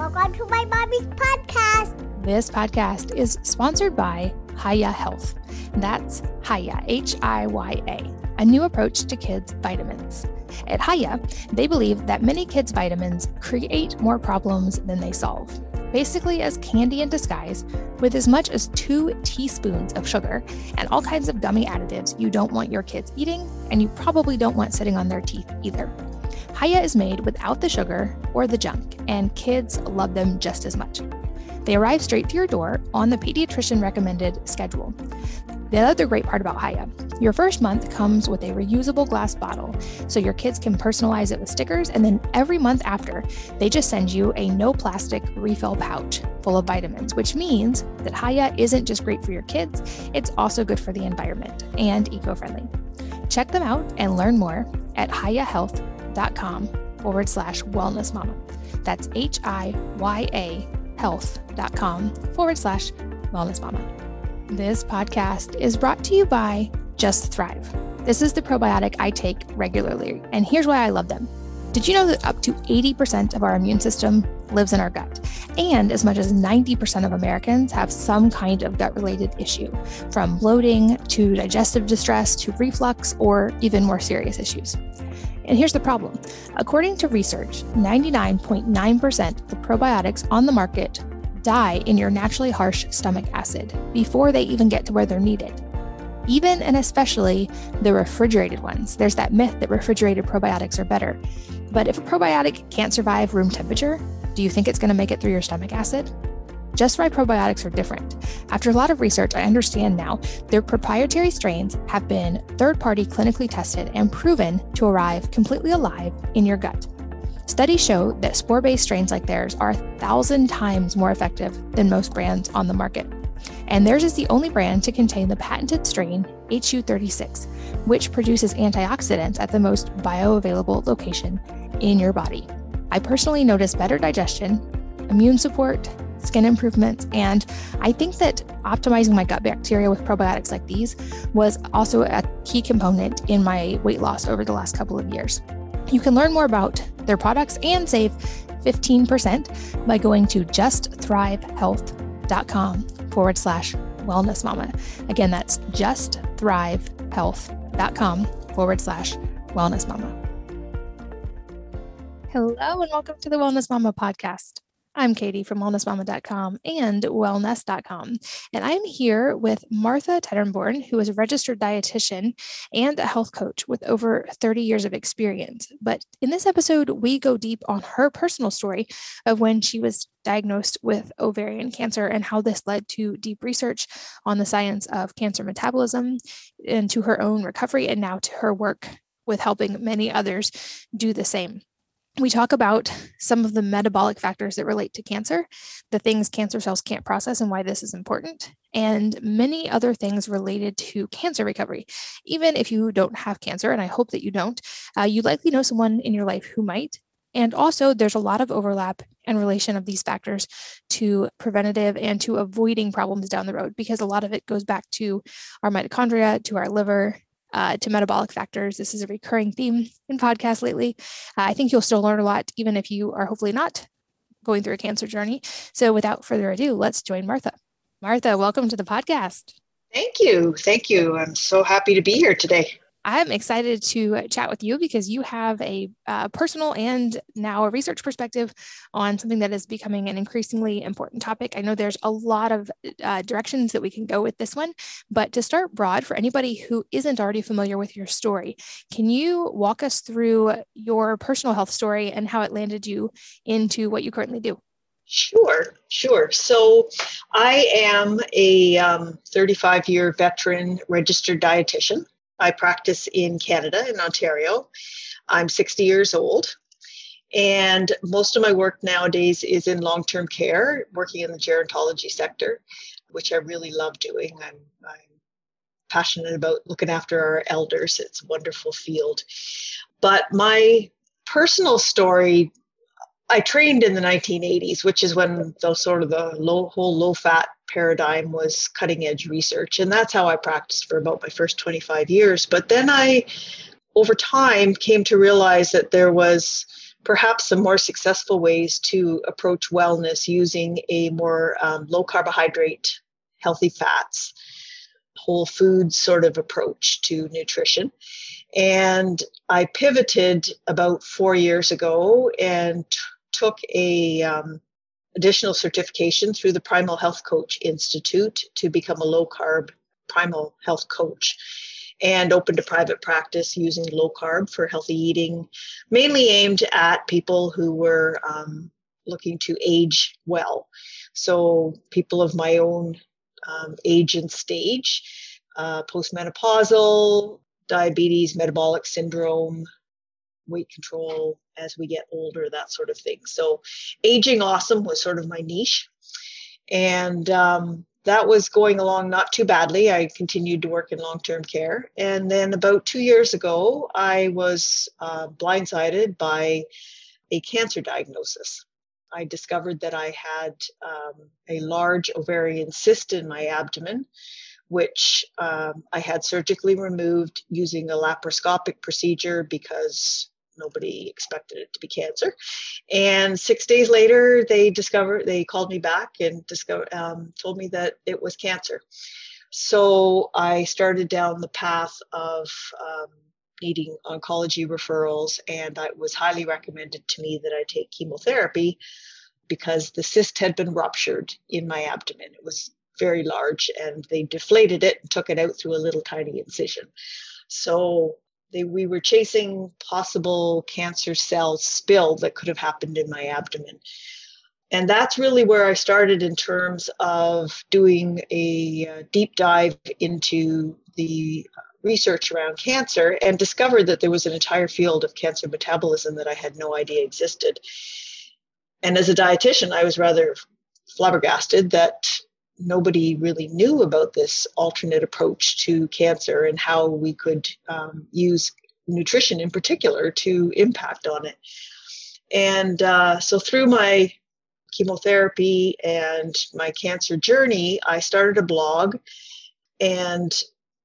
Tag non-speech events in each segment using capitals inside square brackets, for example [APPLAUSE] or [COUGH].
Welcome to my mommy's podcast. This podcast is sponsored by Hiya Health. That's Hiya, H I Y A, a new approach to kids' vitamins. At Hiya, they believe that many kids' vitamins create more problems than they solve. Basically, as candy in disguise, with as much as two teaspoons of sugar and all kinds of gummy additives you don't want your kids eating, and you probably don't want sitting on their teeth either. Hiya is made without the sugar or the junk, and kids love them just as much. They arrive straight to your door on the pediatrician recommended schedule. The other great part about Hiya, your first month comes with a reusable glass bottle, so your kids can personalize it with stickers, and then every month after, they just send you a no plastic refill pouch full of vitamins, which means that Hiya isn't just great for your kids, it's also good for the environment and eco friendly. Check them out and learn more at hiyahealth.com forward slash wellness mama. That's H I Y A health.com forward slash wellness mama. This podcast is brought to you by Just Thrive. This is the probiotic I take regularly, and here's why I love them. Did you know that up to 80% of our immune system lives in our gut? And as much as 90% of Americans have some kind of gut related issue, from bloating to digestive distress to reflux or even more serious issues. And here's the problem according to research, 99.9% of the probiotics on the market die in your naturally harsh stomach acid before they even get to where they're needed. Even and especially the refrigerated ones. There's that myth that refrigerated probiotics are better. But if a probiotic can't survive room temperature, do you think it's going to make it through your stomach acid? Just Thrive probiotics are different. After a lot of research, I understand now their proprietary strains have been third party clinically tested and proven to arrive completely alive in your gut. Studies show that spore based strains like theirs are a thousand times more effective than most brands on the market. And theirs is the only brand to contain the patented strain HU36, which produces antioxidants at the most bioavailable location in your body. I personally notice better digestion, immune support, skin improvements, and I think that optimizing my gut bacteria with probiotics like these was also a key component in my weight loss over the last couple of years. You can learn more about their products and save 15% by going to justthrivehealth.com forward slash wellness mama. Again, that's justthrivehealth.com forward slash wellness mama. Hello, and welcome to the Wellness Mama podcast. I'm Katie from wellnessmama.com and wellnesse.com. And I'm here with Martha Tettenborn, who is a registered dietitian and a health coach with over 30 years of experience. But in this episode, we go deep on her personal story of when she was diagnosed with ovarian cancer and how this led to deep research on the science of cancer metabolism and to her own recovery and now to her work with helping many others do the same we talk about some of the metabolic factors that relate to cancer, the things cancer cells can't process, and why this is important, and many other things related to cancer recovery. Even if you don't have cancer, and I hope that you don't, uh, you likely know someone in your life who might. And also, there's a lot of overlap and relation of these factors to preventative and to avoiding problems down the road because a lot of it goes back to our mitochondria, to our liver, uh, to metabolic factors. This is a recurring theme in podcasts lately. Uh, I think you'll still learn a lot, even if you are hopefully not going through a cancer journey. So, without further ado, let's join Martha. Martha, welcome to the podcast. Thank you. Thank you. I'm so happy to be here today. I'm excited to chat with you because you have a uh, personal and now a research perspective on something that is becoming an increasingly important topic. I know there's a lot of uh, directions that we can go with this one, but to start broad, for anybody who isn't already familiar with your story, can you walk us through your personal health story and how it landed you into what you currently do? Sure, sure. So I am a 35 um, year veteran registered dietitian. I practice in Canada, in Ontario. I'm 60 years old. And most of my work nowadays is in long term care, working in the gerontology sector, which I really love doing. I'm, I'm passionate about looking after our elders. It's a wonderful field. But my personal story I trained in the 1980s, which is when the sort of the low whole low fat paradigm was cutting edge research, and that's how I practiced for about my first 25 years. But then I, over time, came to realize that there was perhaps some more successful ways to approach wellness using a more um, low carbohydrate, healthy fats, whole food sort of approach to nutrition. And I pivoted about four years ago and t- took a um, additional certification through the Primal Health Coach Institute to become a low carb primal health coach and opened a private practice using low carb for healthy eating, mainly aimed at people who were um, looking to age well. So, people of my own um, age and stage, uh, postmenopausal, diabetes, metabolic syndrome, weight control as we get older, that sort of thing. So, aging awesome was sort of my niche. And um, that was going along not too badly. I continued to work in long term care. And then about two years ago, I was uh, blindsided by a cancer diagnosis. I discovered that I had um, a large ovarian cyst in my abdomen, which um, I had surgically removed using a laparoscopic procedure because nobody expected it to be cancer. And six days later, they discovered, they called me back and discovered, um, told me that it was cancer. So I started down the path of um, needing oncology referrals, and it was highly recommended to me that I take chemotherapy because the cyst had been ruptured in my abdomen. It was very large, and they deflated it and took it out through a little tiny incision. So they, we were chasing possible cancer cell spill that could have happened in my abdomen. And that's really where I started in terms of doing a uh, deep dive into the research around cancer and discovered that there was an entire field of cancer metabolism that I had no idea existed. And as a dietitian, I was rather flabbergasted that nobody really knew about this alternate approach to cancer and how we could um, use nutrition in particular to impact on it. And uh, so through my chemotherapy and my cancer journey, I started a blog and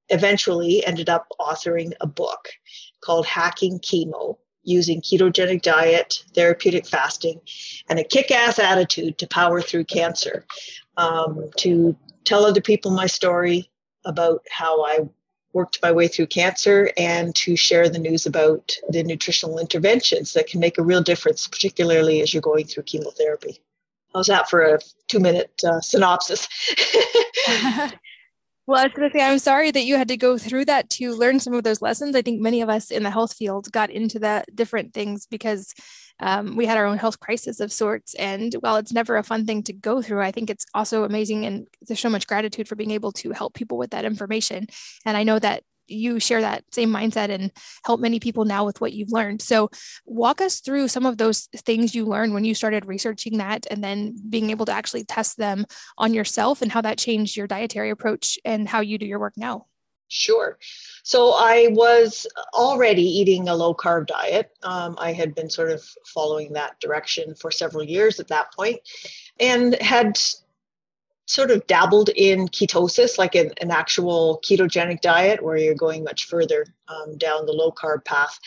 eventually ended up authoring a book called Hacking Chemo using ketogenic diet, therapeutic fasting, and a kick ass attitude to power through cancer, um, to tell other people my story about how I worked my way through cancer and to share the news about the nutritional interventions that can make a real difference, particularly as you're going through chemotherapy. How's that for a two minute uh, synopsis? [LAUGHS] [LAUGHS] Well, I was going to say, I'm sorry that you had to go through that to learn some of those lessons. I think many of us in the health field got into that different things because um, we had our own health crisis of sorts. And while it's never a fun thing to go through, I think it's also amazing and there's so much gratitude for being able to help people with that information. And I know that you share that same mindset and help many people now with what you've learned. So, walk us through some of those things you learned when you started researching that and then being able to actually test them on yourself and how that changed your dietary approach and how you do your work now. Sure. So I was already eating a low carb diet. Um, I had been sort of following that direction for several years at that point and had sort of dabbled in ketosis, like an, an actual ketogenic diet where you're going much further um, down the low carb path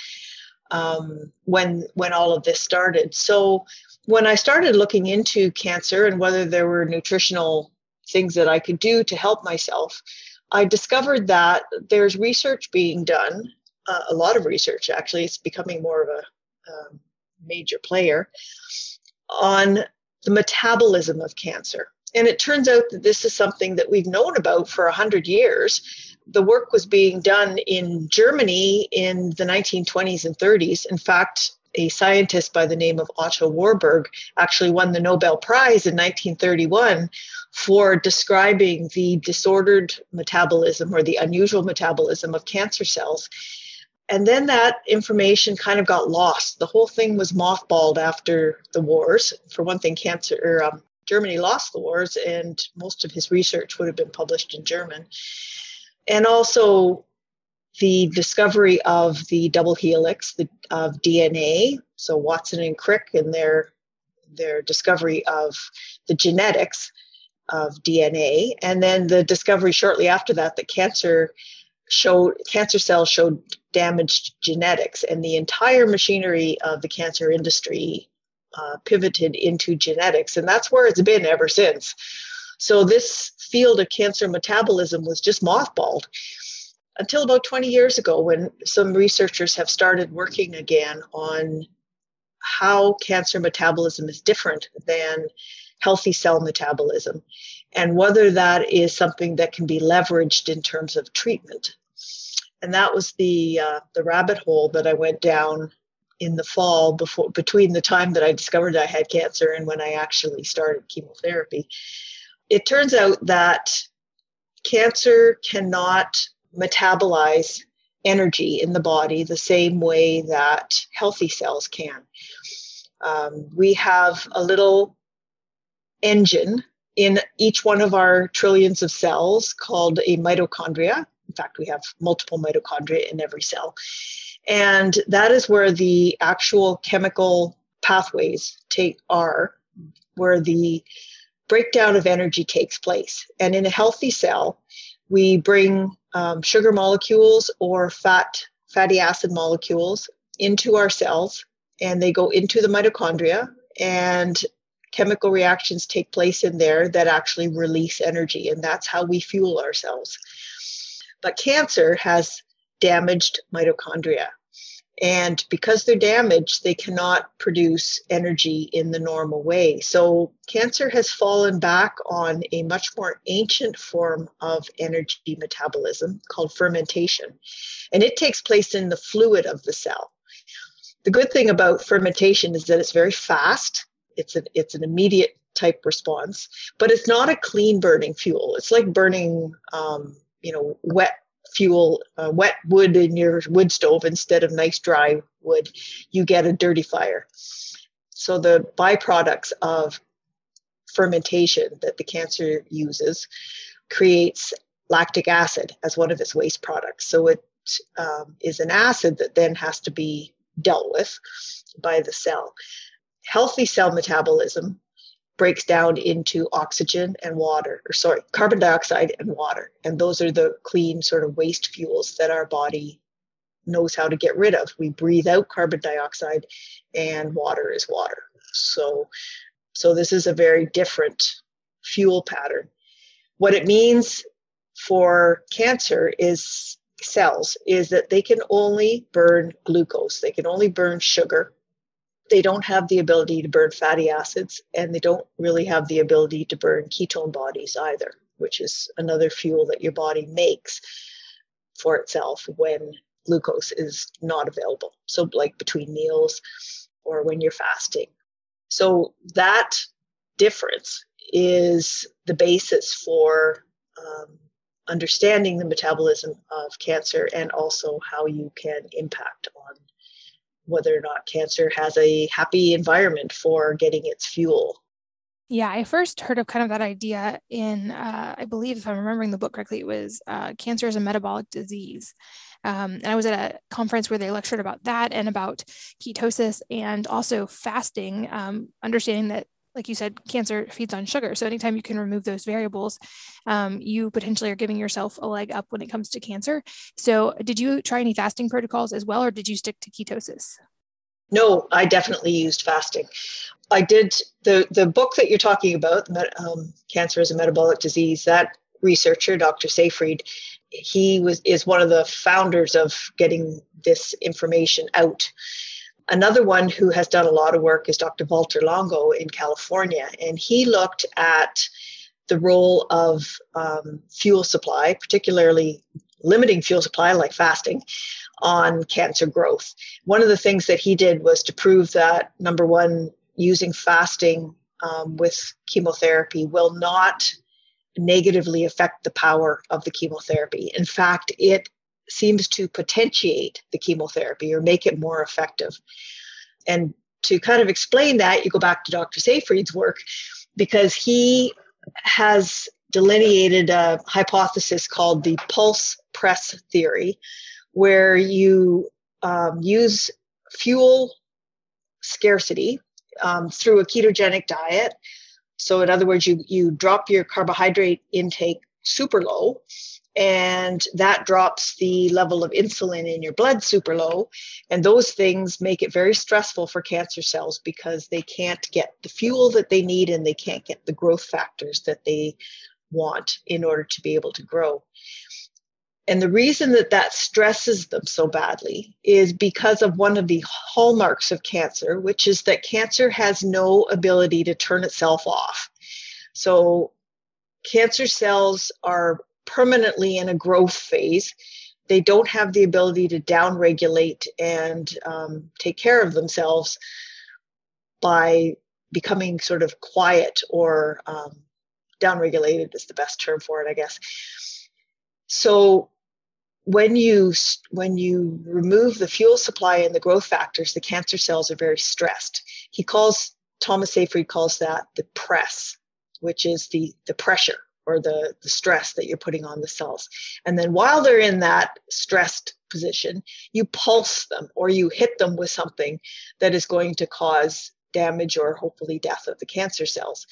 um, when when all of this started. So when I started looking into cancer and whether there were nutritional things that I could do to help myself, I discovered that there's research being done, uh, a lot of research actually. It's becoming more of a um, major player on the metabolism of cancer. And it turns out that this is something that we've known about for 100 years. The work was being done in Germany in the 1920s and 30s. In fact, a scientist by the name of Otto Warburg actually won the Nobel Prize in 1931 for describing the disordered metabolism or the unusual metabolism of cancer cells. And then that information kind of got lost. The whole thing was mothballed after the wars. For one thing, cancer or um, Germany lost the wars, and most of his research would have been published in German. And also the discovery of the double helix the, of DNA. So Watson and Crick and their their discovery of the genetics of DNA, and then the discovery shortly after that that cancer showed cancer cells showed damaged genetics, and the entire machinery of the cancer industry uh, pivoted into genetics, and that's where it's been ever since. So this field of cancer metabolism was just mothballed until about 20 years ago when some researchers have started working again on how cancer metabolism is different than healthy cell metabolism and whether that is something that can be leveraged in terms of treatment and that was the uh, the rabbit hole that I went down in the fall before between the time that I discovered I had cancer and when I actually started chemotherapy. It turns out that cancer cannot metabolize energy in the body the same way that healthy cells can. Um, we have a little engine in each one of our trillions of cells called a mitochondria. In fact, we have multiple mitochondria in every cell. And that is where the actual chemical pathways take are, where the breakdown of energy takes place. And in a healthy cell, we bring um, sugar molecules or fat fatty acid molecules into our cells and they go into the mitochondria and chemical reactions take place in there that actually release energy and that's how we fuel ourselves but cancer has damaged mitochondria and because they're damaged, they cannot produce energy in the normal way. So, cancer has fallen back on a much more ancient form of energy metabolism called fermentation. And it takes place in the fluid of the cell. The good thing about fermentation is that it's very fast, it's an, it's an immediate type response, but it's not a clean burning fuel. It's like burning, um, you know, wet fuel uh, wet wood in your wood stove instead of nice dry wood, you get a dirty fire. So the byproducts of fermentation that the cancer uses creates lactic acid as one of its waste products. So it um, is an acid that then has to be dealt with by the cell. Healthy cell metabolism breaks down into oxygen and water, or sorry, carbon dioxide and water. And those are the clean sort of waste fuels that our body knows how to get rid of. We breathe out carbon dioxide and water is water. So so this is a very different fuel pattern. What it means for cancer is cells is that they can only burn glucose. They can only burn sugar they don't have the ability to burn fatty acids and they don't really have the ability to burn ketone bodies either, which is another fuel that your body makes for itself when glucose is not available. So, like between meals or when you're fasting. So, that difference is the basis for um, understanding the metabolism of cancer and also how you can impact on whether or not cancer has a happy environment for getting its fuel. Yeah, I first heard of kind of that idea in, uh, I believe, if I'm remembering the book correctly, it was uh, Cancer is a Metabolic Disease. Um, and I was at a conference where they lectured about that and about ketosis and also fasting, um, understanding that like you said, cancer feeds on sugar. So anytime you can remove those variables, um, you potentially are giving yourself a leg up when it comes to cancer. So did you try any fasting protocols as well, or did you stick to ketosis? No, I definitely used fasting. I did the the book that you're talking about, um, cancer is a metabolic disease. That researcher, Dr. Seyfried, he was is one of the founders of getting this information out Another one who has done a lot of work is Dr. Walter Longo in California, and he looked at the role of um, fuel supply, particularly limiting fuel supply like fasting, on cancer growth. One of the things that he did was to prove that number one, using fasting um, with chemotherapy will not negatively affect the power of the chemotherapy. In fact, it seems to potentiate the chemotherapy or make it more effective. And to kind of explain that, you go back to Dr. Seyfried's work because he has delineated a hypothesis called the pulse press theory, where you um, use fuel scarcity um, through a ketogenic diet. So, in other words, you, you drop your carbohydrate intake super low and that drops the level of insulin in your blood super low. And those things make it very stressful for cancer cells because they can't get the fuel that they need and they can't get the growth factors that they want in order to be able to grow. And the reason that that stresses them so badly is because of one of the hallmarks of cancer which is that cancer has no ability to turn itself off. So cancer cells are permanently in a growth phase. They don't have the ability to downregulate and um, take care of themselves by becoming sort of quiet or um, downregulated is the best term for it, I guess. So when you when you remove the fuel supply and the growth factors, the cancer cells are very stressed. He calls Thomas Seyfried calls that the press, which is the the pressure or the, the stress that you're putting on the cells. And then while they're in that stressed position, you pulse them or you hit them with something that is going to cause damage or hopefully death of the cancer cells.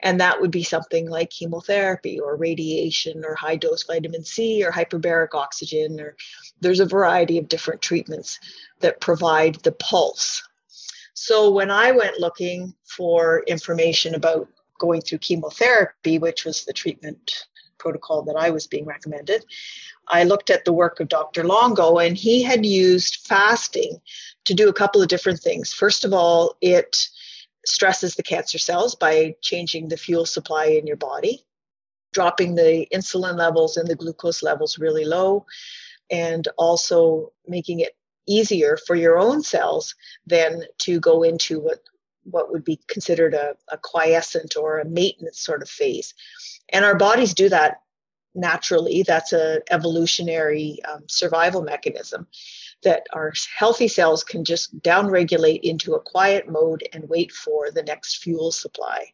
And that would be something like chemotherapy or radiation or high dose vitamin C or hyperbaric oxygen, or there's a variety of different treatments that provide the pulse. So when I went looking for information about going through chemotherapy, which was the treatment protocol that I was being recommended, I looked at the work of Dr. Longo, and he had used fasting to do a couple of different things. First of all, it stresses the cancer cells by changing the fuel supply in your body, dropping the insulin levels and the glucose levels really low, and also making it easier for your own cells then to go into what what would be considered a, a quiescent or a maintenance sort of phase. And our bodies do that naturally. That's an evolutionary um, survival mechanism that our healthy cells can just downregulate into a quiet mode and wait for the next fuel supply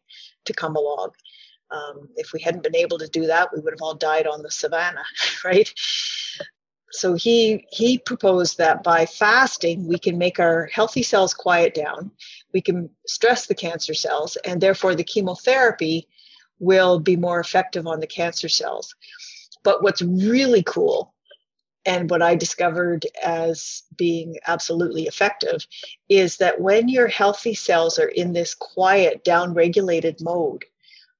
to come along. Um, if we hadn't been able to do that, we would have all died on the savannah, [LAUGHS] right? So he he proposed that by fasting we can make our healthy cells quiet down we can stress the cancer cells, and therefore the chemotherapy will be more effective on the cancer cells. But what's really cool, and what I discovered as being absolutely effective, is that when your healthy cells are in this quiet, down regulated mode,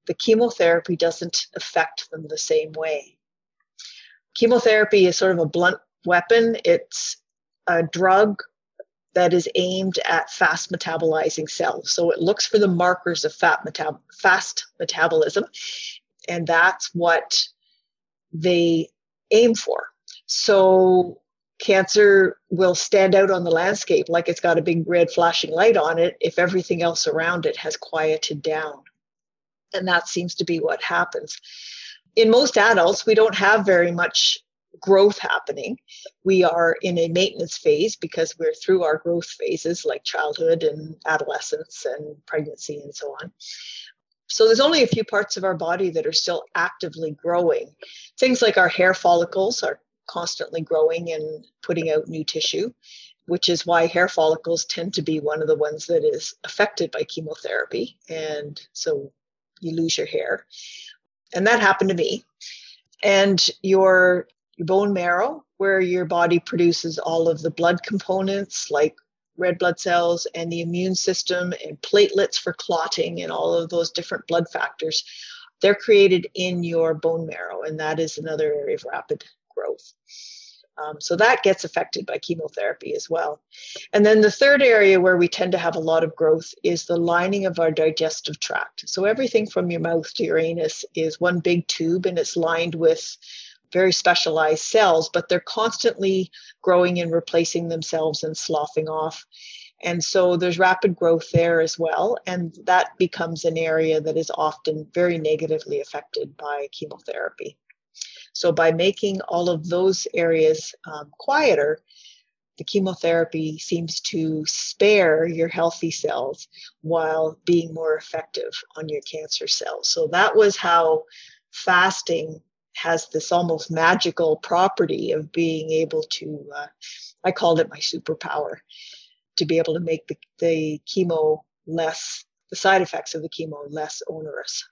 the chemotherapy doesn't affect them the same way. Chemotherapy is sort of a blunt weapon, it's a drug that is aimed at fast metabolizing cells. So it looks for the markers of fat metab- fast metabolism, and that's what they aim for. So cancer will stand out on the landscape like it's got a big red flashing light on it if everything else around it has quieted down. And that seems to be what happens. In most adults, we don't have very much growth happening. We are in a maintenance phase because we're through our growth phases like childhood and adolescence and pregnancy and so on. So there's only a few parts of our body that are still actively growing. Things like our hair follicles are constantly growing and putting out new tissue, which is why hair follicles tend to be one of the ones that is affected by chemotherapy. And so you lose your hair. And that happened to me. And your your bone marrow, where your body produces all of the blood components like red blood cells and the immune system and platelets for clotting and all of those different blood factors. They're created in your bone marrow, and that is another area of rapid growth. Um, so that gets affected by chemotherapy as well. And then the third area where we tend to have a lot of growth is the lining of our digestive tract. So everything from your mouth to your anus is one big tube and it's lined with very specialized cells, but they're constantly growing and replacing themselves and sloughing off. And so there's rapid growth there as well. And that becomes an area that is often very negatively affected by chemotherapy. So by making all of those areas um, quieter, the chemotherapy seems to spare your healthy cells while being more effective on your cancer cells. So that was how fasting has this almost magical property of being able to, uh, I called it my superpower, to be able to make the, the chemo less, the side effects of the chemo less onerous.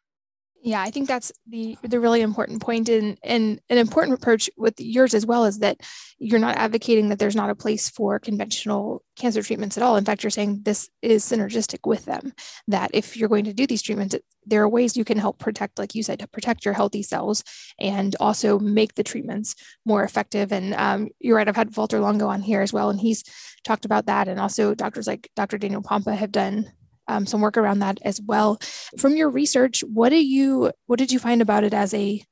Yeah, I think that's the the really important point and and an important approach with yours as well is that you're not advocating that there's not a place for conventional cancer treatments at all. In fact, you're saying this is synergistic with them. That if you're going to do these treatments, there are ways you can help protect, like you said, to protect your healthy cells and also make the treatments more effective. And um, you're right, I've had Walter Longo on here as well, and he's talked about that. And also doctors like Dr. Daniel Pompa have done um, some work around that as well. From your research, what do you what did you find about it as a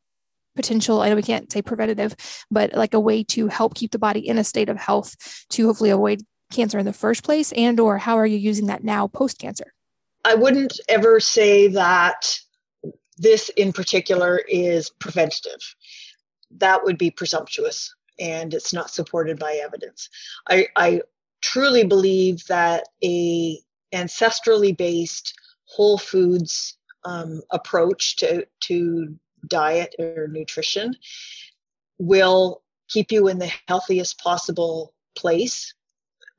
potential? I know we can't say preventative, but like a way to help keep the body in a state of health to hopefully avoid cancer in the first place, and or how are you using that now post cancer? I wouldn't ever say that this in particular is preventative. That would be presumptuous and it's not supported by evidence. I, I truly believe that a ancestrally based whole foods um, approach to, to diet or nutrition will keep you in the healthiest possible place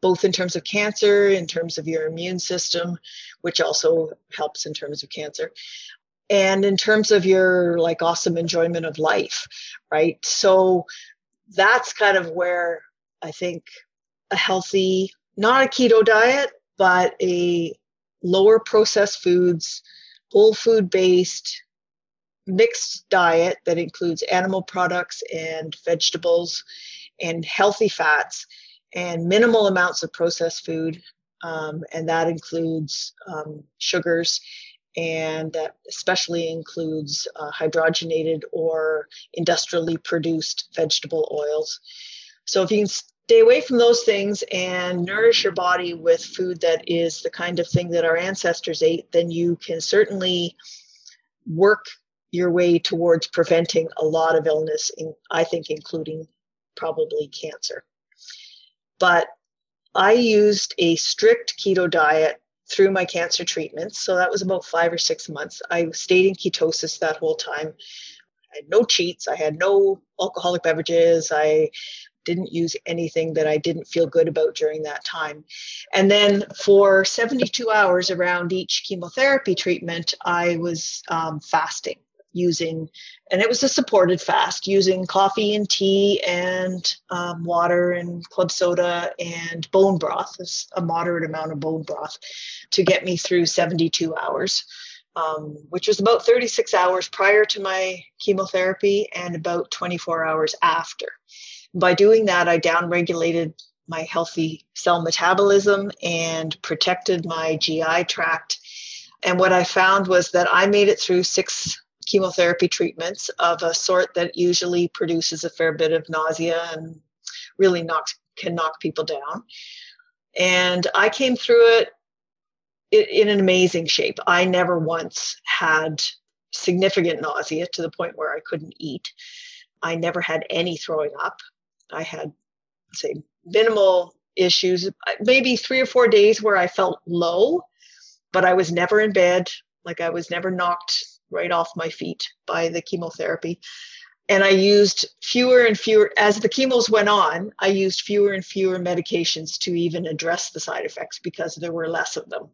both in terms of cancer in terms of your immune system which also helps in terms of cancer and in terms of your like awesome enjoyment of life right? So that's kind of where i think a healthy not a keto diet but a lower processed foods, whole food based, mixed diet that includes animal products and vegetables and healthy fats and minimal amounts of processed food. Um, and that includes um, sugars and that especially includes uh, hydrogenated or industrially produced vegetable oils. So if you can stay away from those things and nourish your body with food that is the kind of thing that our ancestors ate, then you can certainly work your way towards preventing a lot of illness, in, I think, including probably cancer. But I used a strict keto diet through my cancer treatments. So that was about five or six months. I stayed in ketosis that whole time. I had no cheats. I had no alcoholic beverages. I didn't use anything that I didn't feel good about during that time. And then for 72 hours around each chemotherapy treatment, I was um, fasting using, and it was a supported fast using coffee and tea and um, water and club soda and bone broth, a moderate amount of bone broth to get me through 72 hours. Um, which was about 36 hours prior to my chemotherapy and about 24 hours after. By doing that, I downregulated my healthy cell metabolism and protected my GI tract. And what I found was that I made it through six chemotherapy treatments of a sort that usually produces a fair bit of nausea and really knocks can knock people down. And I came through it in an amazing shape. I never once had significant nausea to the point where I couldn't eat. I never had any throwing up. I had, say, minimal issues, maybe three or four days where I felt low, but I was never in bed. Like I was never knocked right off my feet by the chemotherapy. And I used fewer and fewer, as the chemos went on, I used fewer and fewer medications to even address the side effects because there were less of them.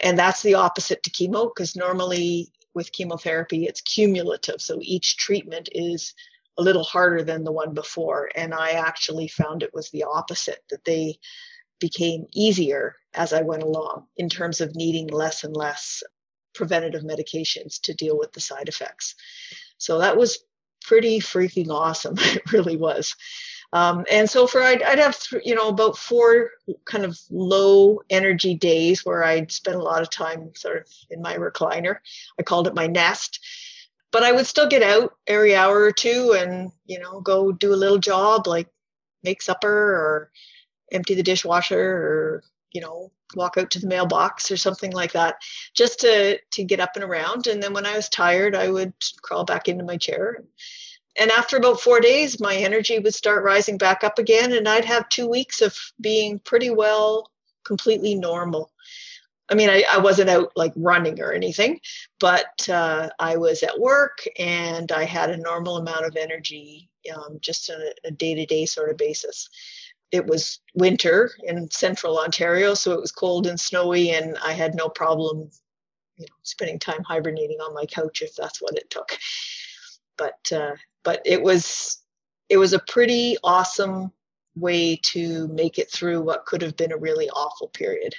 And that's the opposite to chemo, because normally with chemotherapy, it's cumulative. So each treatment is a little harder than the one before. And I actually found it was the opposite, that they became easier as I went along in terms of needing less and less preventative medications to deal with the side effects. So that was pretty freaking awesome. [LAUGHS] it really was. Um, and so for I'd, I'd have th- you know about four kind of low energy days where I'd spend a lot of time sort of in my recliner. I called it my nest, but I would still get out every hour or two and, you know, go do a little job like make supper or empty the dishwasher or, you know, walk out to the mailbox or something like that just to to get up and around. And then when I was tired I would crawl back into my chair. And after about 4 days my energy would start rising back up again and I'd have 2 weeks of being pretty well completely normal I mean, I, I wasn't out like running or anything, but uh, I was at work and I had a normal amount of energy um, just on a day to day sort of basis. It was winter in central Ontario, so it was cold and snowy, and I had no problem you know, spending time hibernating on my couch if that's what it took. But uh, but it was it was a pretty awesome way to make it through what could have been a really awful period.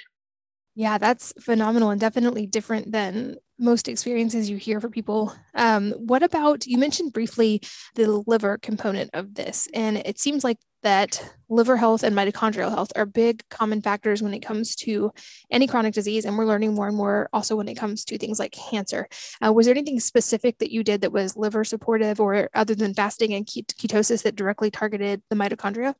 Yeah, that's phenomenal and definitely different than most experiences you hear for people. Um, what about you mentioned briefly the liver component of this, and it seems like that liver health and mitochondrial health are big common factors when it comes to any chronic disease, and we're learning more and more also when it comes to things like cancer. Uh, was there anything specific that you did that was liver supportive, or other than fasting and ketosis that directly targeted the mitochondria?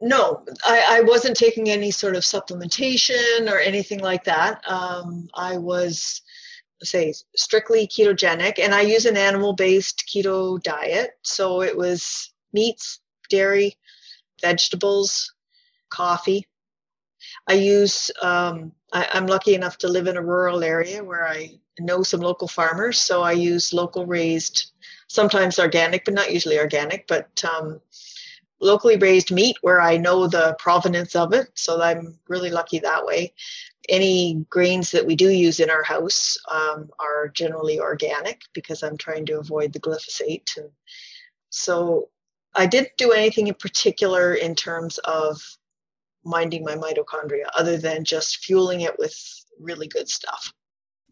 No, I, I, wasn't taking any sort of supplementation or anything like that. Um, I was, say, strictly ketogenic, and I use an animal based keto diet. So it was meats, dairy, vegetables, coffee. I use, um, I, I'm lucky enough to live in a rural area where I know some local farmers. So I use local raised, sometimes organic, but not usually organic, but um, locally raised meat where I know the provenance of it. So I'm really lucky that way. Any grains that we do use in our house um, are generally organic because I'm trying to avoid the glyphosate. And so I didn't do anything in particular in terms of minding my mitochondria other than just fueling it with really good stuff.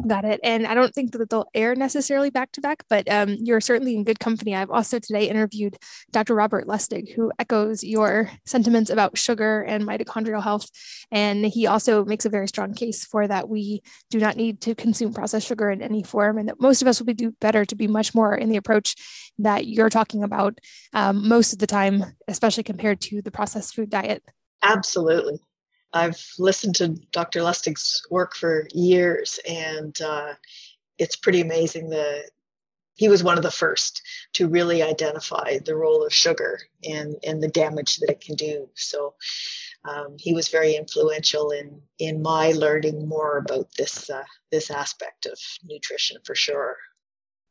Got it. And I don't think that they'll air necessarily back to back, but um, you're certainly in good company. I've also today interviewed Dr. Robert Lustig, who echoes your sentiments about sugar and mitochondrial health. And he also makes a very strong case for that we do not need to consume processed sugar in any form, and that most of us will be do better to be much more in the approach that you're talking about um, most of the time, especially compared to the processed food diet. Absolutely. I've listened to Dr. Lustig's work for years, and uh, it's pretty amazing. The he was one of the first to really identify the role of sugar and and the damage that it can do. So um, he was very influential in in my learning more about this uh, this aspect of nutrition for sure.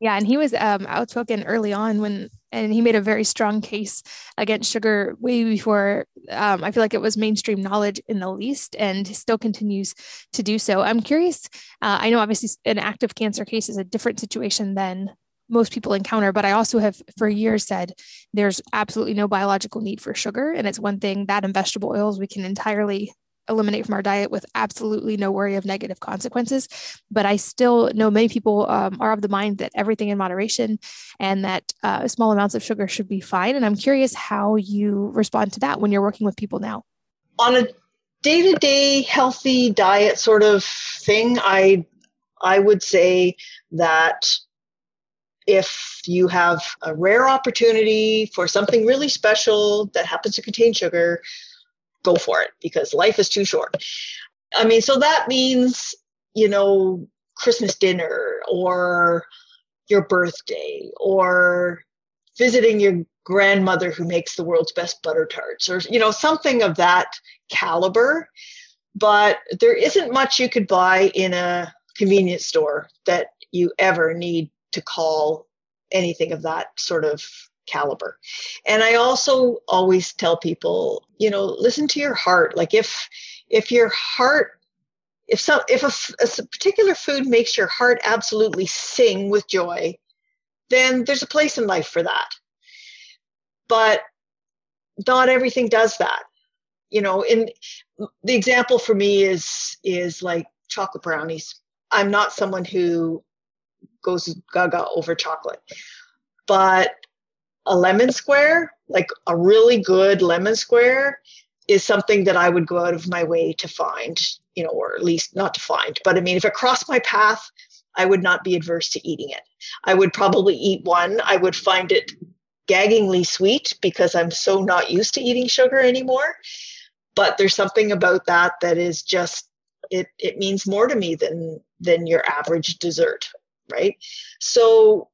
Yeah, and he was um, outspoken early on when, and he made a very strong case against sugar way before um, I feel like it was mainstream knowledge in the least, and still continues to do so. I'm curious. Uh, I know obviously an active cancer case is a different situation than most people encounter, but I also have for years said there's absolutely no biological need for sugar, and it's one thing that in vegetable oils we can entirely eliminate from our diet with absolutely no worry of negative consequences. But I still know many people um, are of the mind that everything in moderation and that uh, small amounts of sugar should be fine. And I'm curious how you respond to that when you're working with people now. On a day to day healthy diet sort of thing, I I would say that if you have a rare opportunity for something really special that happens to contain sugar, go for it because life is too short. I mean, so that means, you know, Christmas dinner or your birthday or visiting your grandmother who makes the world's best butter tarts or, you know, something of that caliber. But there isn't much you could buy in a convenience store that you ever need to call anything of that sort of caliber. And I also always tell people, you know, listen to your heart. Like if if your heart if some if a, a particular food makes your heart absolutely sing with joy, then there's a place in life for that. But not everything does that. You know, in the example for me is is like chocolate brownies. I'm not someone who goes gaga over chocolate. But a lemon square, like a really good lemon square, is something that I would go out of my way to find, you know, or at least not to find. But I mean, if it crossed my path, I would not be adverse to eating it. I would probably eat one. I would find it gaggingly sweet because I'm so not used to eating sugar anymore. But there's something about that that is just it it means more to me than than your average dessert, right? So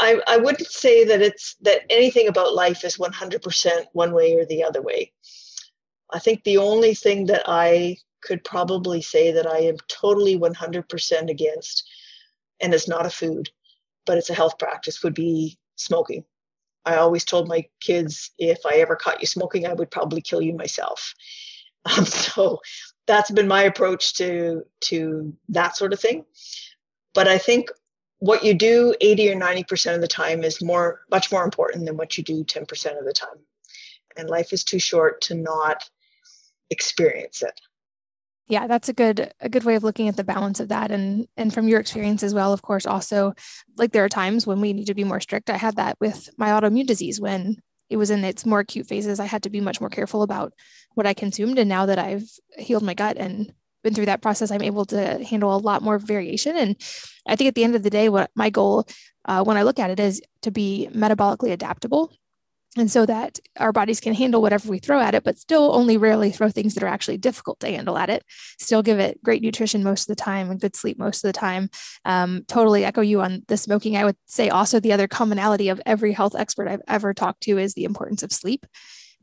I, I wouldn't say that it's that anything about life is 100% one way or the other way. I think the only thing that I could probably say that I am totally 100% against, and it's not a food, but it's a health practice, would be smoking. I always told my kids if I ever caught you smoking, I would probably kill you myself. [LAUGHS] Um, so that's been my approach to to that sort of thing. But I think what you do 80 or 90% of the time is more much more important than what you do 10% of the time. And life is too short to not experience it. Yeah, that's a good a good way of looking at the balance of that and and from your experience as well, of course, also like there are times when we need to be more strict. I had that with my autoimmune disease when it was in its more acute phases. I had to be much more careful about what I consumed. And now that I've healed my gut and been through that process, I'm able to handle a lot more variation. And I think at the end of the day, what my goal uh, when I look at it is to be metabolically adaptable. And so that our bodies can handle whatever we throw at it, but still only rarely throw things that are actually difficult to handle at it. Still give it great nutrition most of the time and good sleep most of the time. Um, totally echo you on the smoking. I would say also the other commonality of every health expert I've ever talked to is the importance of sleep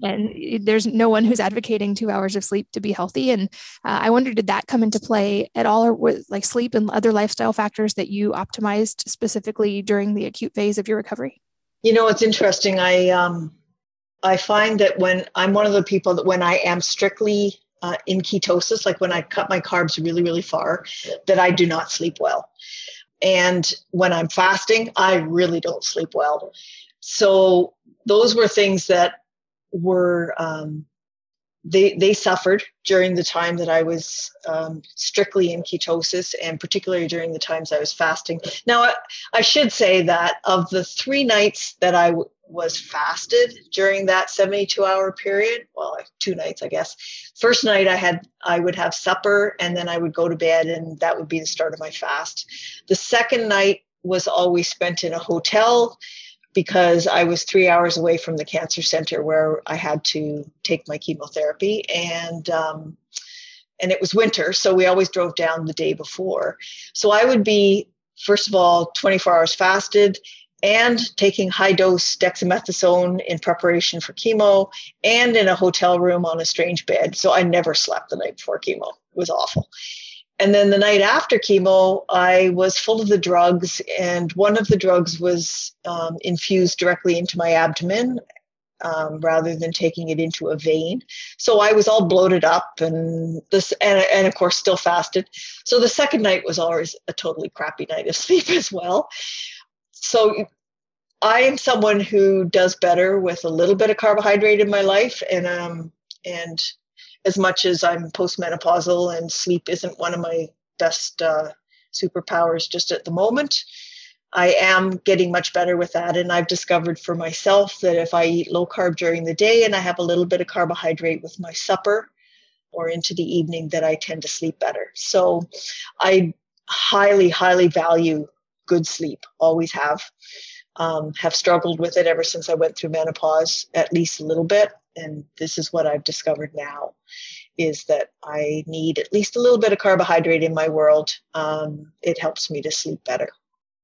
and there's no one who's advocating two hours of sleep to be healthy. And uh, i wonder did that come into play at all or with like sleep and other lifestyle factors that you optimized specifically during the acute phase of your recovery? You know it's interesting. I um i find that when i'm one of the people that when i am strictly uh, in ketosis like when i cut my carbs really really far that i do not sleep well. And when i'm fasting i really don't sleep well. So those were things that were um, they they suffered during the time that I was um, strictly in ketosis, and particularly during the times I was fasting. Now, I, I should say that of the three nights that I w- was fasted during that 72 hour period, well, two nights, I guess. First night I had I would have supper, and then I would go to bed, and that would be the start of my fast. The second night was always spent in a hotel because I was three hours away from the cancer center where I had to take my chemotherapy, and um, and it was winter, so we always drove down the day before. So I would be first of all 24 hours fasted and taking high dose dexamethasone in preparation for chemo and in a hotel room on a strange bed. So I never slept the night before chemo. It was awful. And then the night after chemo, I was full of the drugs, and one of the drugs was um, infused directly into my abdomen um, rather than taking it into a vein. So I was all bloated up, and this, and, and of course, still fasted. So the second night was always a totally crappy night of [LAUGHS] sleep as well. So I am someone who does better with a little bit of carbohydrate in my life, and um, and as much as I'm postmenopausal and sleep isn't one of my best uh, superpowers just at the moment. I am getting much better with that. And I've discovered for myself that if I eat low carb during the day and I have a little bit of carbohydrate with my supper or into the evening, that I tend to sleep better. So I highly, highly value good sleep, always have. Um, have struggled with it ever since I went through menopause, at least a little bit and this is what I've discovered now is that I need at least a little bit of carbohydrate in my world. Um, it helps me to sleep better.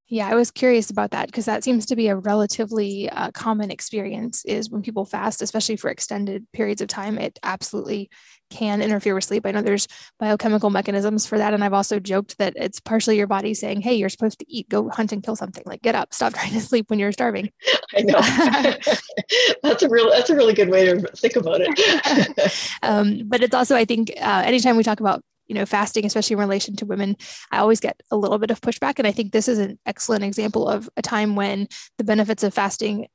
Yeah, I was curious about that because that seems to be a relatively uh, common experience is when people fast, especially for extended periods of time, it absolutely can interfere with sleep. I know there's biochemical mechanisms for that. And I've also joked that it's partially your body saying, Hey, you're supposed to eat, go hunt and kill something. Like get up, stop [LAUGHS] trying to sleep when you're starving. [LAUGHS] I know. [LAUGHS] that's a real that's a really good way to think about it. um, but it's also, I think, uh, anytime we talk about you know fasting especially in relation to women i always get a little bit of pushback. And i think this is an excellent example of a time when the benefits of fasting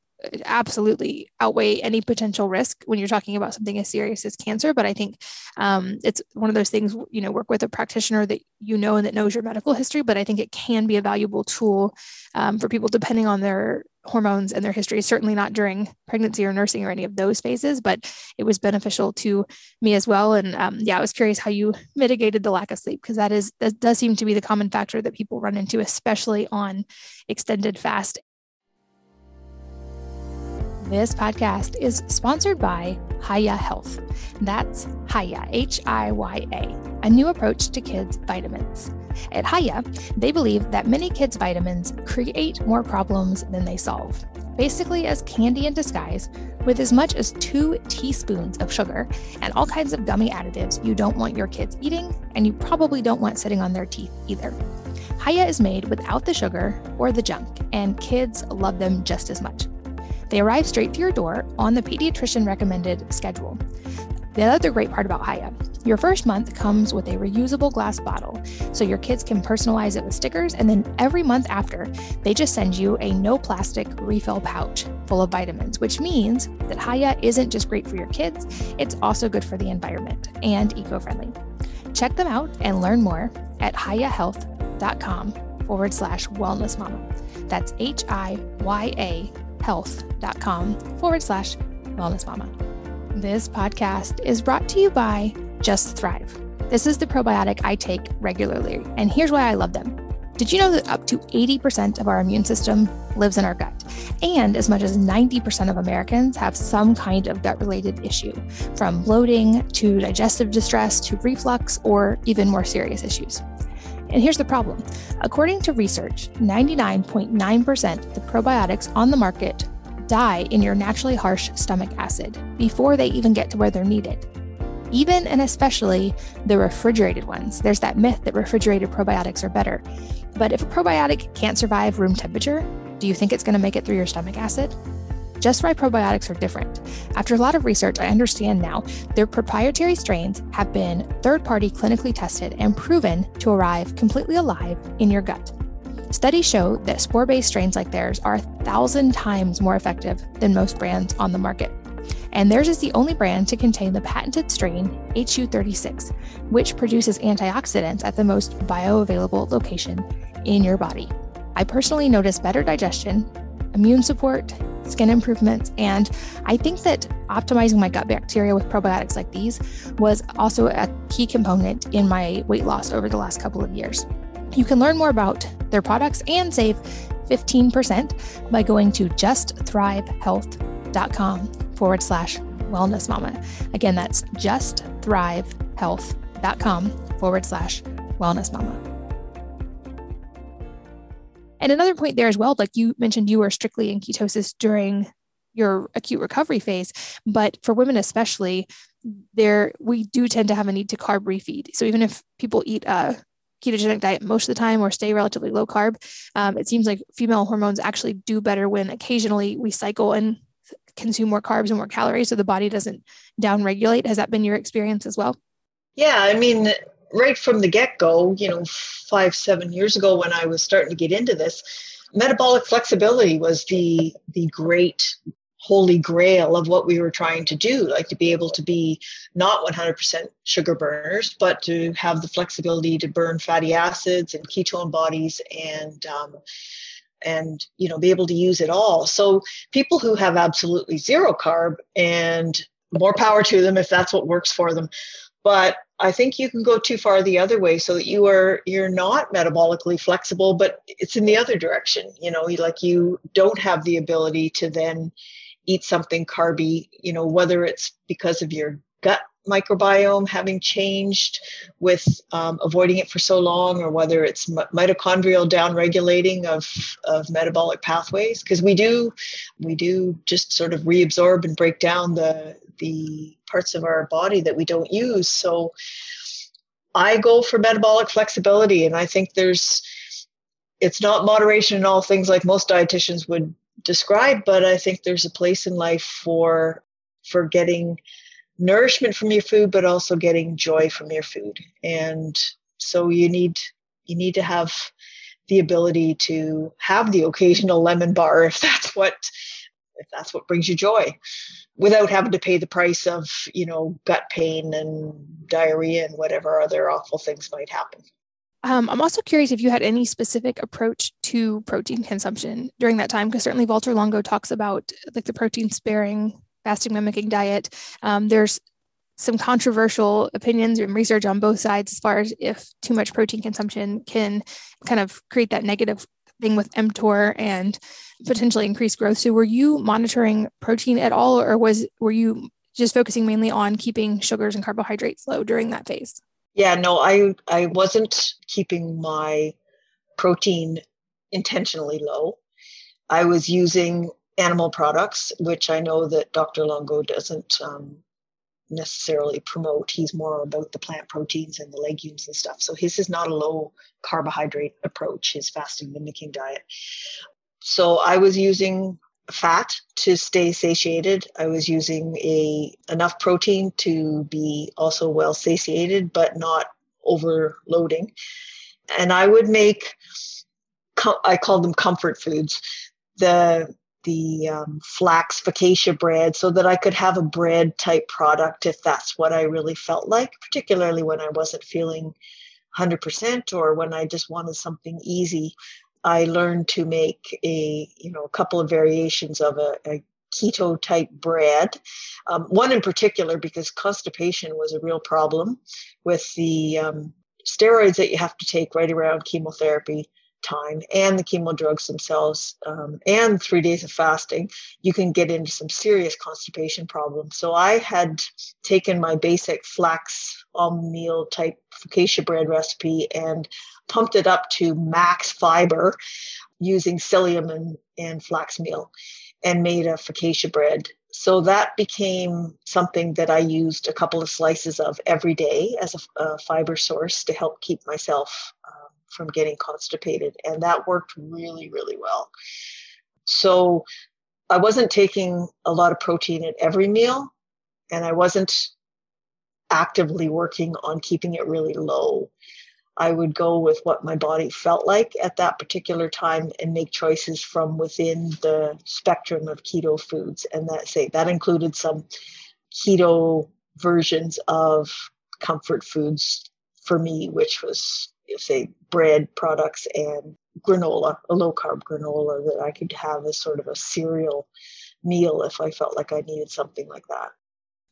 absolutely outweigh any potential risk when you're talking about something as serious as cancer. But I think um, it's one of those things, you know, work with a practitioner that you know and that knows your medical history. But I think it can be a valuable tool um, for people depending on their hormones and their history. Certainly not during pregnancy or nursing or any of those phases, but it was beneficial to me as well. And um, yeah, I was curious how you mitigated the lack of sleep because that is that does seem to be the common factor that people run into, especially on extended fast this podcast is sponsored by Hiya Health. That's Hiya, H I Y A, a new approach to kids' vitamins. At Hiya, they believe that many kids' vitamins create more problems than they solve, basically, as candy in disguise, with as much as two teaspoons of sugar and all kinds of gummy additives you don't want your kids eating, and you probably don't want sitting on their teeth either. Hiya is made without the sugar or the junk, and kids love them just as much. They arrive straight to your door on the pediatrician recommended schedule. The other great part about Hiya, your first month comes with a reusable glass bottle, so your kids can personalize it with stickers, and then every month after, they just send you a no plastic refill pouch full of vitamins, which means that Hiya isn't just great for your kids, it's also good for the environment and eco friendly. Check them out and learn more at hiyahealth.com forward slash wellness mama. That's H I Y A health.com forward slash wellness mama. This podcast is brought to you by Just Thrive. This is the probiotic I take regularly, and here's why I love them. Did you know that up to 80% of our immune system lives in our gut? And as much as 90% of Americans have some kind of gut related issue, from bloating to digestive distress to reflux or even more serious issues. And here's the problem according to research, 99.9% of the probiotics on the market die in your naturally harsh stomach acid before they even get to where they're needed. Even and especially the refrigerated ones. There's that myth that refrigerated probiotics are better. But if a probiotic can't survive room temperature, do you think it's going to make it through your stomach acid? Just Thrive probiotics are different. After a lot of research, I understand now their proprietary strains have been third party clinically tested and proven to arrive completely alive in your gut. Studies show that spore based strains like theirs are a thousand times more effective than most brands on the market. And theirs is the only brand to contain the patented strain HU36, which produces antioxidants at the most bioavailable location in your body. I personally noticed better digestion, immune support, skin improvements, and I think that optimizing my gut bacteria with probiotics like these was also a key component in my weight loss over the last couple of years. You can learn more about their products and save 15% by going to justthrivehealth.com forward slash wellness mama. Again, that's justthrivehealth.com forward slash wellness mama. And another point there as well, like you mentioned, you were strictly in ketosis during your acute recovery phase, but for women especially, there we do tend to have a need to carb refeed. So even if people eat a ketogenic diet most of the time or stay relatively low carb, um, it seems like female hormones actually do better when occasionally we cycle and consume more carbs and more calories so the body doesn't downregulate. Has that been your experience as well? Yeah, I mean, right from the get go, you know, five, seven years ago when I was starting to get into this, metabolic flexibility was the the great holy grail of what we were trying to do like to be able to be not 100% sugar burners but to have the flexibility to burn fatty acids and ketone bodies and um, and you know be able to use it all. So people who have absolutely zero carb and more power to them if that's what works for them but i think you can go too far the other way so that you are you're not metabolically flexible but it's in the other direction you know like you don't have the ability to then eat something carby, you know, whether it's because of your gut microbiome having changed with um, avoiding it for so long, or whether it's mitochondrial downregulating of, of metabolic pathways, because we do we do just sort of reabsorb and break down the the parts of our body that we don't use. So I go for metabolic flexibility, and I think there's it's not moderation in all things like most dietitians would describe, but I think there's a place in life for for getting nourishment from your food, but also getting joy from your food. And so you need you need to have the ability to have the occasional lemon bar if [LAUGHS] that's what if that's what brings you joy without having to pay the price of you know gut pain and diarrhea and whatever other awful things might happen um, I'm also curious if you had any specific approach to protein consumption during that time, because certainly walter Longo talks about like the protein sparing fasting mimicking diet. Um, there's some controversial opinions and research on both sides as far as if too much protein consumption can kind of create that negative thing with mTOR and potentially increase growth. So were you monitoring protein at all, or was were you just focusing mainly on keeping sugars and carbohydrates low during that phase? Yeah, no, I I wasn't keeping my protein intentionally low. I was using animal products, which I know that Dr. Longo doesn't um, necessarily promote. He's more about the plant proteins and the legumes and stuff. So his is not a low carbohydrate approach, his fasting mimicking diet. So I was using fat to stay satiated. I was using a enough protein to be also well satiated, but not overloading. And I would make, I called them comfort foods, the the um, flax focaccia bread, so that I could have a bread type product if that's what I really felt like, particularly when I wasn't feeling 100% or when I just wanted something easy. I learned to make a you know a couple of variations of a, a keto type bread. Um, one in particular because constipation was a real problem with the um, steroids that you have to take right around chemotherapy time and the chemo drugs themselves um, and three days of fasting you can get into some serious constipation problems. So i had taken my basic flax almond meal type focaccia bread recipe and pumped it up to max fiber using psyllium and, and flax meal and made a focaccia bread. So that became something that I used a couple of slices of every day as a, a fiber source to help keep myself um, from getting constipated. And that worked really, really well. So I wasn't taking a lot of protein at every meal, and I wasn't actively working on keeping it really low. I would go with what my body felt like at that particular time and make choices from within the spectrum of keto foods. And that say that included some keto versions of comfort foods for me, which was say bread products and granola, a low carb granola that I could have as sort of a cereal meal if I felt like I needed something like that.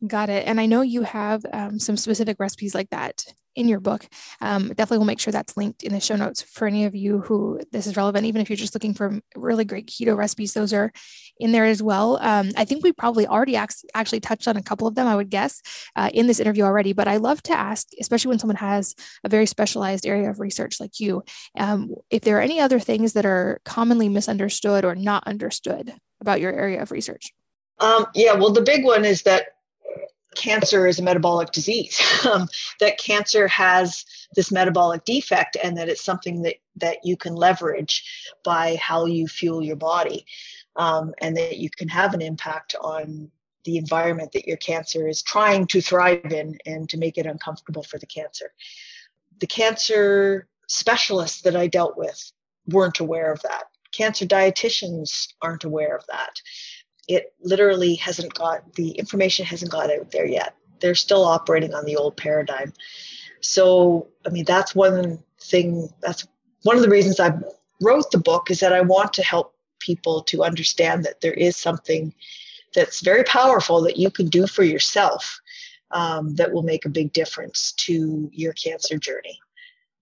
Got it. And I know you have um, some specific recipes like that in your book. Um, definitely will make sure that's linked in the show notes for any of you who this is relevant. Even if you're just looking for really great keto recipes, those are in there as well. Um, I think we probably already actually touched on a couple of them, I would guess, uh, in this interview already. But I love to ask, especially when someone has a very specialized area of research like you, um, if there are any other things that are commonly misunderstood or not understood about your area of research. Um, yeah, well, the big one is that cancer is a metabolic disease, [LAUGHS] um, that cancer has this metabolic defect, and that it's something that, that you can leverage by how you fuel your body, um, and that you can have an impact on the environment that your cancer is trying to thrive in and to make it uncomfortable for the cancer. The cancer specialists that I dealt with weren't aware of that. Cancer dietitians aren't aware of that it literally hasn't got the information hasn't got out there yet. They're still operating on the old paradigm. So, I mean, that's one thing, that's one of the reasons I wrote the book is that I want to help people to understand that there is something that's very powerful that you can do for yourself um, that will make a big difference to your cancer journey.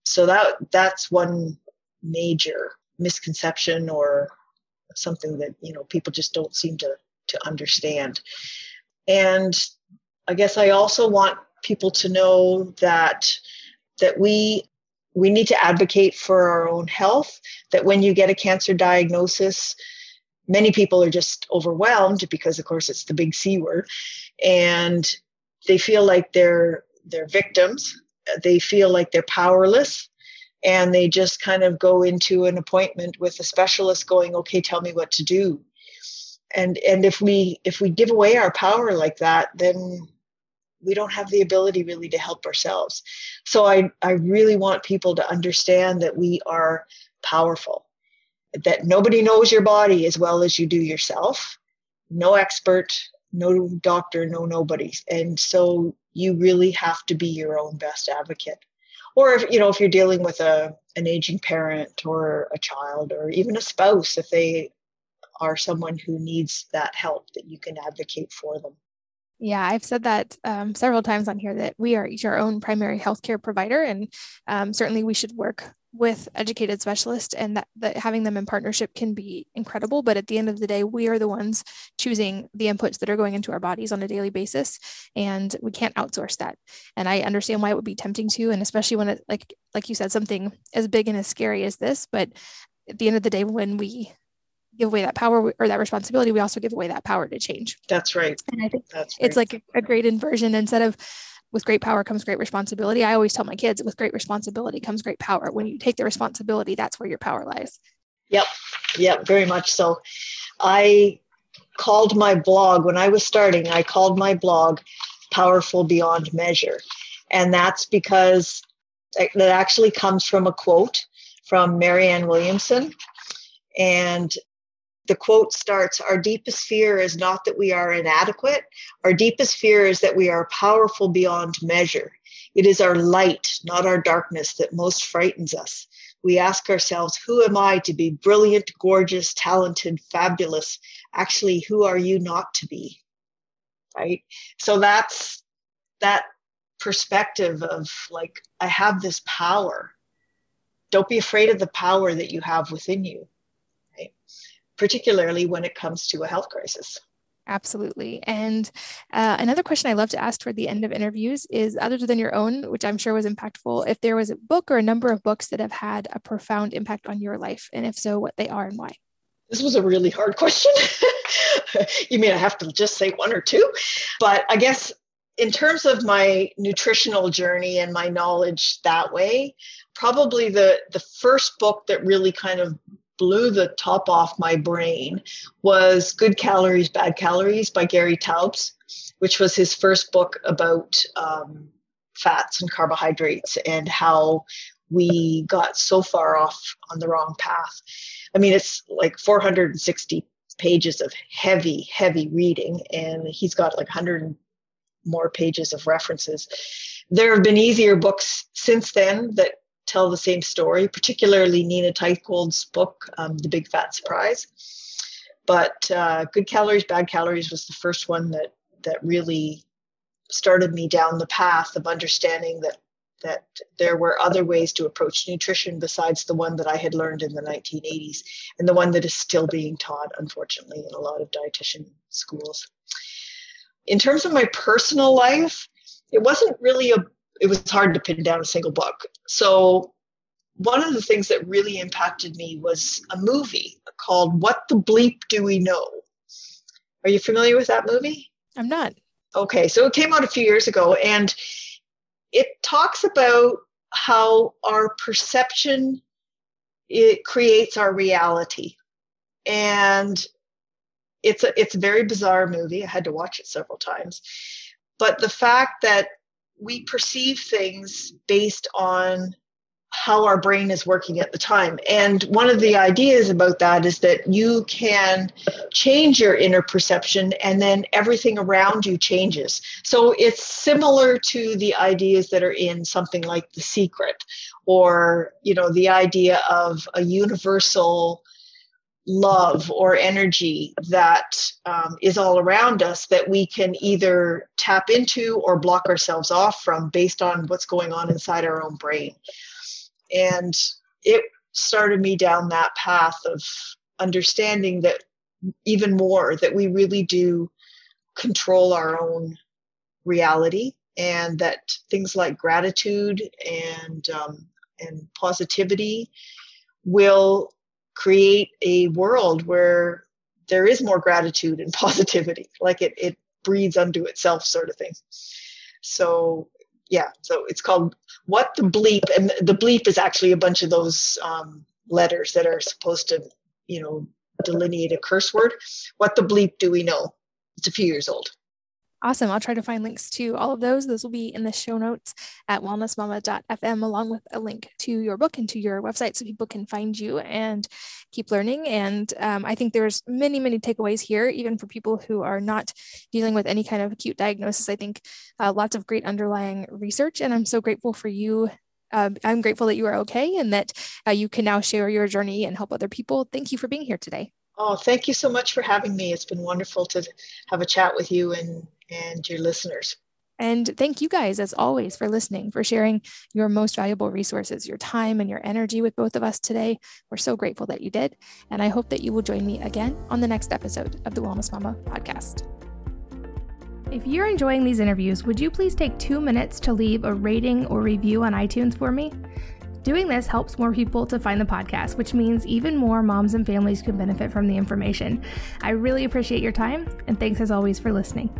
So that that's one major misconception or something that you know people just don't seem to to understand. And i guess i also want people to know that that we we need to advocate for our own health that when you get a cancer diagnosis many people are just overwhelmed because of course it's the big c word and they feel like they're they're victims. They feel like they're powerless and they just kind of go into an appointment with a specialist going okay tell me what to do. And and if we if we give away our power like that then we don't have the ability really to help ourselves. So i i really want people to understand that we are powerful that nobody knows your body as well as you do yourself. No expert no doctor no nobody. And so you really have to be your own best advocate or if you know if you're dealing with a an aging parent or a child or even a spouse if they are someone who needs that help that you can advocate for them. Yeah, I've said that um, several times on here that we are each our own primary healthcare provider, and um, certainly we should work with educated specialists, and that, that having them in partnership can be incredible. But at the end of the day, we are the ones choosing the inputs that are going into our bodies on a daily basis, and we can't outsource that. And I understand why it would be tempting to, and especially when it like like you said, something as big and as scary as this. But at the end of the day, when we give away that power or that responsibility, we also give away that power to change. That's right. And I think That's it's like a, a great inversion instead of with great power comes great responsibility. I always tell my kids with great responsibility comes great power. When you take the responsibility, that's where your power lies. Yep. Yep. Very much so. I called my blog, when I was starting, I called my blog Powerful Beyond Measure. And that's because that actually comes from a quote from Marianne Williamson. And the quote starts Our deepest fear is not that we are inadequate, our deepest fear is that we are powerful beyond measure. It is our light, not our darkness, that most frightens us. We ask ourselves, Who am I to be brilliant, gorgeous, talented, fabulous? Actually, who are you not to be? Right? So that's that perspective of like, I have this power. Don't be afraid of the power that you have within you particularly when it comes to a health crisis. Absolutely. And uh, another question I love to ask toward the end of interviews is other than your own, which I'm sure was impactful, if there was a book or a number of books that have had a profound impact on your life, and if so, what they are and why. This was a really hard question. [LAUGHS] you mean I have to just say one or two? But I guess in terms of my nutritional journey and my knowledge that way, probably the the first book that really kind of blew the top off my brain was Good Calories, Bad Calories by Gary Taubes, which was his first book about um, fats and carbohydrates and how we got so far off on the wrong path. I mean, it's like 460 pages of heavy, heavy reading, and he's got like 100 more pages of references. There have been easier books since then that tell the same story, particularly Nina Teicholz's book, um, The Big Fat Surprise. But uh, Good Calories, Bad Calories was the first one that that really started me down the path of understanding that that there were other ways to approach nutrition besides the one that I had learned in the 1980s and the one that is still being taught, unfortunately, in a lot of dietitian schools. In terms of my personal life, it wasn't really a it was hard to pin down a single book. So one of the things that really impacted me was a movie called What the Bleep Do We Know? Are you familiar with that movie? I'm not. Okay, so it came out a few years ago and it talks about how our perception it creates our reality. And it's a it's a very bizarre movie. I had to watch it several times. But the fact that we perceive things based on how our brain is working at the time. And one of the ideas about that is that you can change your inner perception and then everything around you changes. So it's similar to the ideas that are in something like The Secret or, you know, the idea of a universal love or energy that um, is all around us that we can either tap into or block ourselves off from based on what's going on inside our own brain. And it started me down that path of understanding that even more that we really do control our own reality and that things like gratitude and um, and positivity will create a world where there is more gratitude and [LAUGHS] positivity like it, it breeds unto itself sort of thing. So yeah so it's called what the bleep and the bleep is actually a bunch of those um, letters that are supposed to you know delineate a curse word. What the bleep do we know? It's a few years old Awesome. I'll try to find links to all of those. Those will be in the show notes at wellnessmama.fm, along with a link to your book and to your website so people can find you and keep learning. And um, I think there's many, many takeaways here, even for people who are not dealing with any kind of acute diagnosis. I think uh, lots of great underlying research. And I'm so grateful for you um, I'm grateful that you are okay and that uh, you can now share your journey and help other people. Thank you for being here today. Oh, thank you so much for having me. It's been wonderful to have a chat with you and and your listeners. And thank you guys, as always, for listening, for sharing your most valuable resources, your time and your energy with both of us today. We're so grateful that you did. And I hope that you will join me again on the next episode of the Wellness Mama podcast. If you're enjoying these interviews, would you please take two minutes to leave a rating or review on iTunes for me? Doing this helps more people to find the podcast, which means even more moms and families can benefit from the information. I really appreciate your time, and thanks as always for listening.